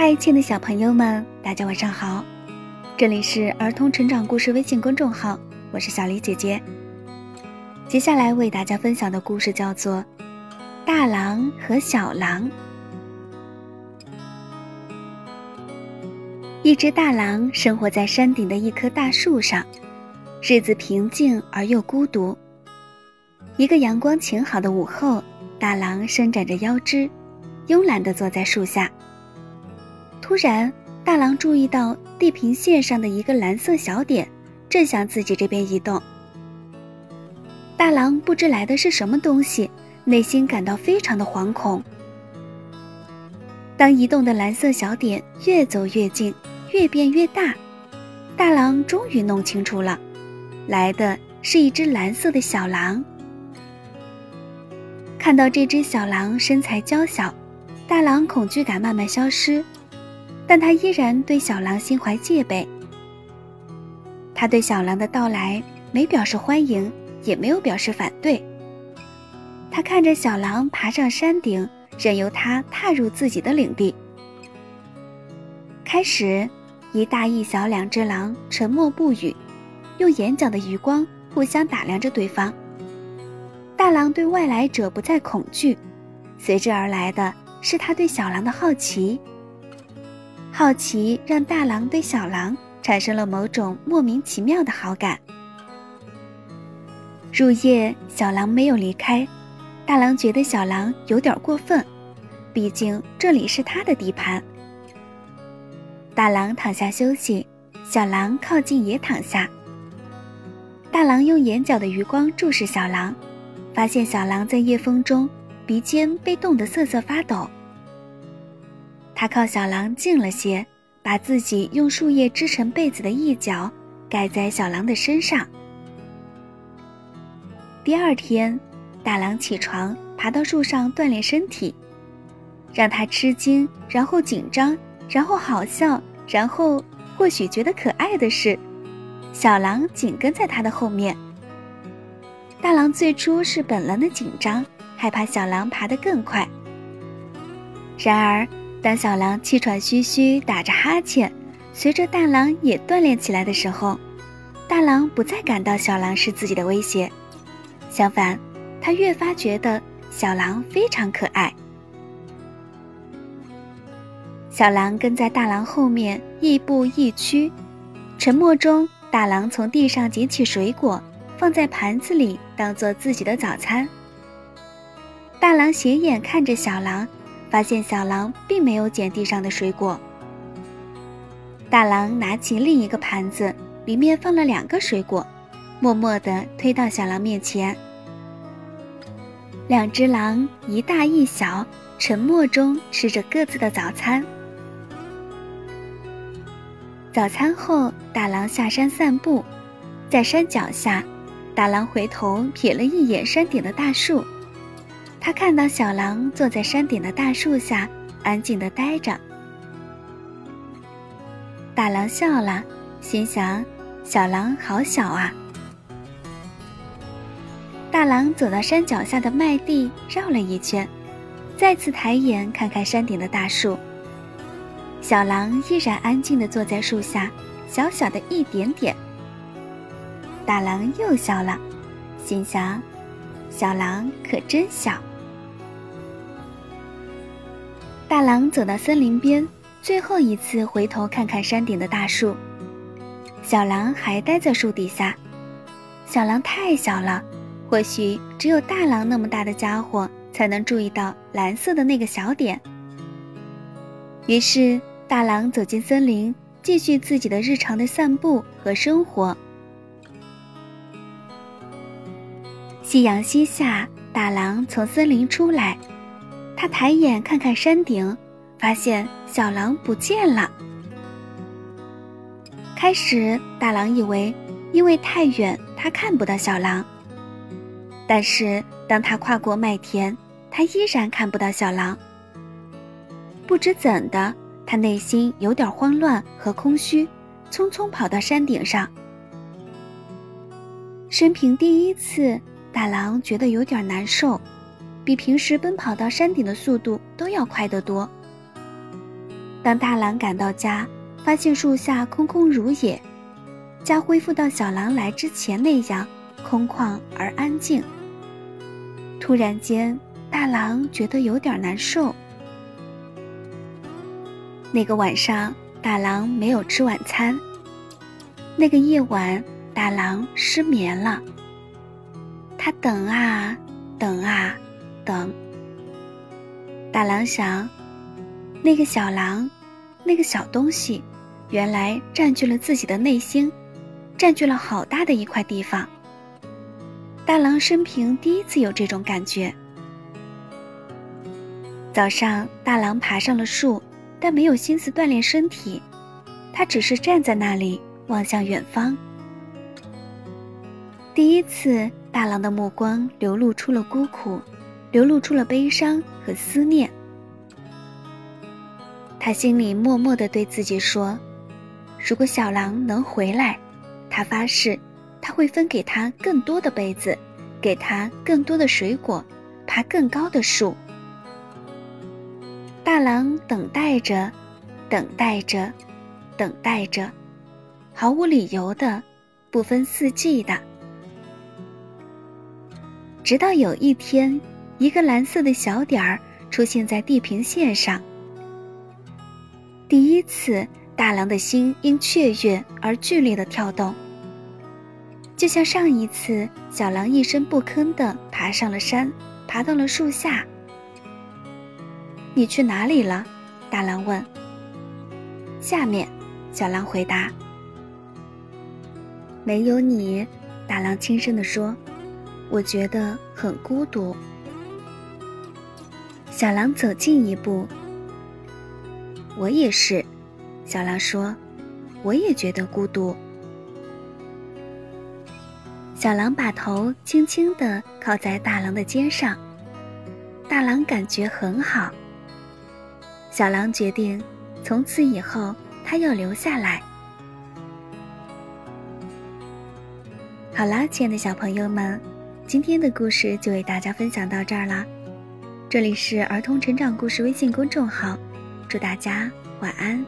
嗨，亲爱的小朋友们，大家晚上好！这里是儿童成长故事微信公众号，我是小黎姐姐。接下来为大家分享的故事叫做《大狼和小狼》。一只大狼生活在山顶的一棵大树上，日子平静而又孤独。一个阳光晴好的午后，大狼伸展着腰肢，慵懒地坐在树下。突然，大狼注意到地平线上的一个蓝色小点，正向自己这边移动。大狼不知来的是什么东西，内心感到非常的惶恐。当移动的蓝色小点越走越近，越变越大，大狼终于弄清楚了，来的是一只蓝色的小狼。看到这只小狼身材娇小，大狼恐惧感慢慢消失。但他依然对小狼心怀戒备。他对小狼的到来没表示欢迎，也没有表示反对。他看着小狼爬上山顶，任由它踏入自己的领地。开始，一大一小两只狼沉默不语，用眼角的余光互相打量着对方。大狼对外来者不再恐惧，随之而来的是他对小狼的好奇。好奇让大狼对小狼产生了某种莫名其妙的好感。入夜，小狼没有离开，大狼觉得小狼有点过分，毕竟这里是他的地盘。大狼躺下休息，小狼靠近也躺下。大狼用眼角的余光注视小狼，发现小狼在夜风中鼻尖被冻得瑟瑟发抖。他靠小狼近了些，把自己用树叶织成被子的一角盖在小狼的身上。第二天，大狼起床，爬到树上锻炼身体。让他吃惊，然后紧张，然后好笑，然后或许觉得可爱的是，小狼紧跟在他的后面。大狼最初是本能的紧张，害怕小狼爬得更快。然而。当小狼气喘吁吁、打着哈欠，随着大狼也锻炼起来的时候，大狼不再感到小狼是自己的威胁，相反，他越发觉得小狼非常可爱。小狼跟在大狼后面，亦步亦趋。沉默中，大狼从地上捡起水果，放在盘子里，当做自己的早餐。大狼斜眼看着小狼。发现小狼并没有捡地上的水果。大狼拿起另一个盘子，里面放了两个水果，默默地推到小狼面前。两只狼一大一小，沉默中吃着各自的早餐。早餐后，大狼下山散步，在山脚下，大狼回头瞥了一眼山顶的大树。他看到小狼坐在山顶的大树下，安静的待着。大狼笑了，心想：“小狼好小啊。”大狼走到山脚下的麦地，绕了一圈，再次抬眼看看山顶的大树。小狼依然安静的坐在树下，小小的一点点。大狼又笑了，心想：“小狼可真小。”大狼走到森林边，最后一次回头看看山顶的大树。小狼还待在树底下。小狼太小了，或许只有大狼那么大的家伙才能注意到蓝色的那个小点。于是，大狼走进森林，继续自己的日常的散步和生活。夕阳西下，大狼从森林出来。他抬眼看看山顶，发现小狼不见了。开始，大狼以为因为太远，他看不到小狼。但是，当他跨过麦田，他依然看不到小狼。不知怎的，他内心有点慌乱和空虚，匆匆跑到山顶上。生平第一次，大狼觉得有点难受。比平时奔跑到山顶的速度都要快得多。当大狼赶到家，发现树下空空如也，家恢复到小狼来之前那样空旷而安静。突然间，大狼觉得有点难受。那个晚上，大狼没有吃晚餐。那个夜晚，大狼失眠了。他等啊，等啊，等。大狼想，那个小狼，那个小东西，原来占据了自己的内心，占据了好大的一块地方。大狼生平第一次有这种感觉。早上，大狼爬上了树，但没有心思锻炼身体，他只是站在那里望向远方。第一次，大狼的目光流露出了孤苦，流露出了悲伤和思念。他心里默默地对自己说：“如果小狼能回来，他发誓。”他会分给他更多的被子，给他更多的水果，爬更高的树。大狼等待着，等待着，等待着，毫无理由的，不分四季的。直到有一天，一个蓝色的小点儿出现在地平线上。第一次，大狼的心因雀跃而剧烈的跳动。就像上一次，小狼一声不吭地爬上了山，爬到了树下。你去哪里了？大狼问。下面，小狼回答。没有你，大狼轻声地说，我觉得很孤独。小狼走近一步。我也是，小狼说，我也觉得孤独。小狼把头轻轻地靠在大狼的肩上，大狼感觉很好。小狼决定，从此以后他要留下来。好啦，亲爱的小朋友们，今天的故事就为大家分享到这儿啦。这里是儿童成长故事微信公众号，祝大家晚安。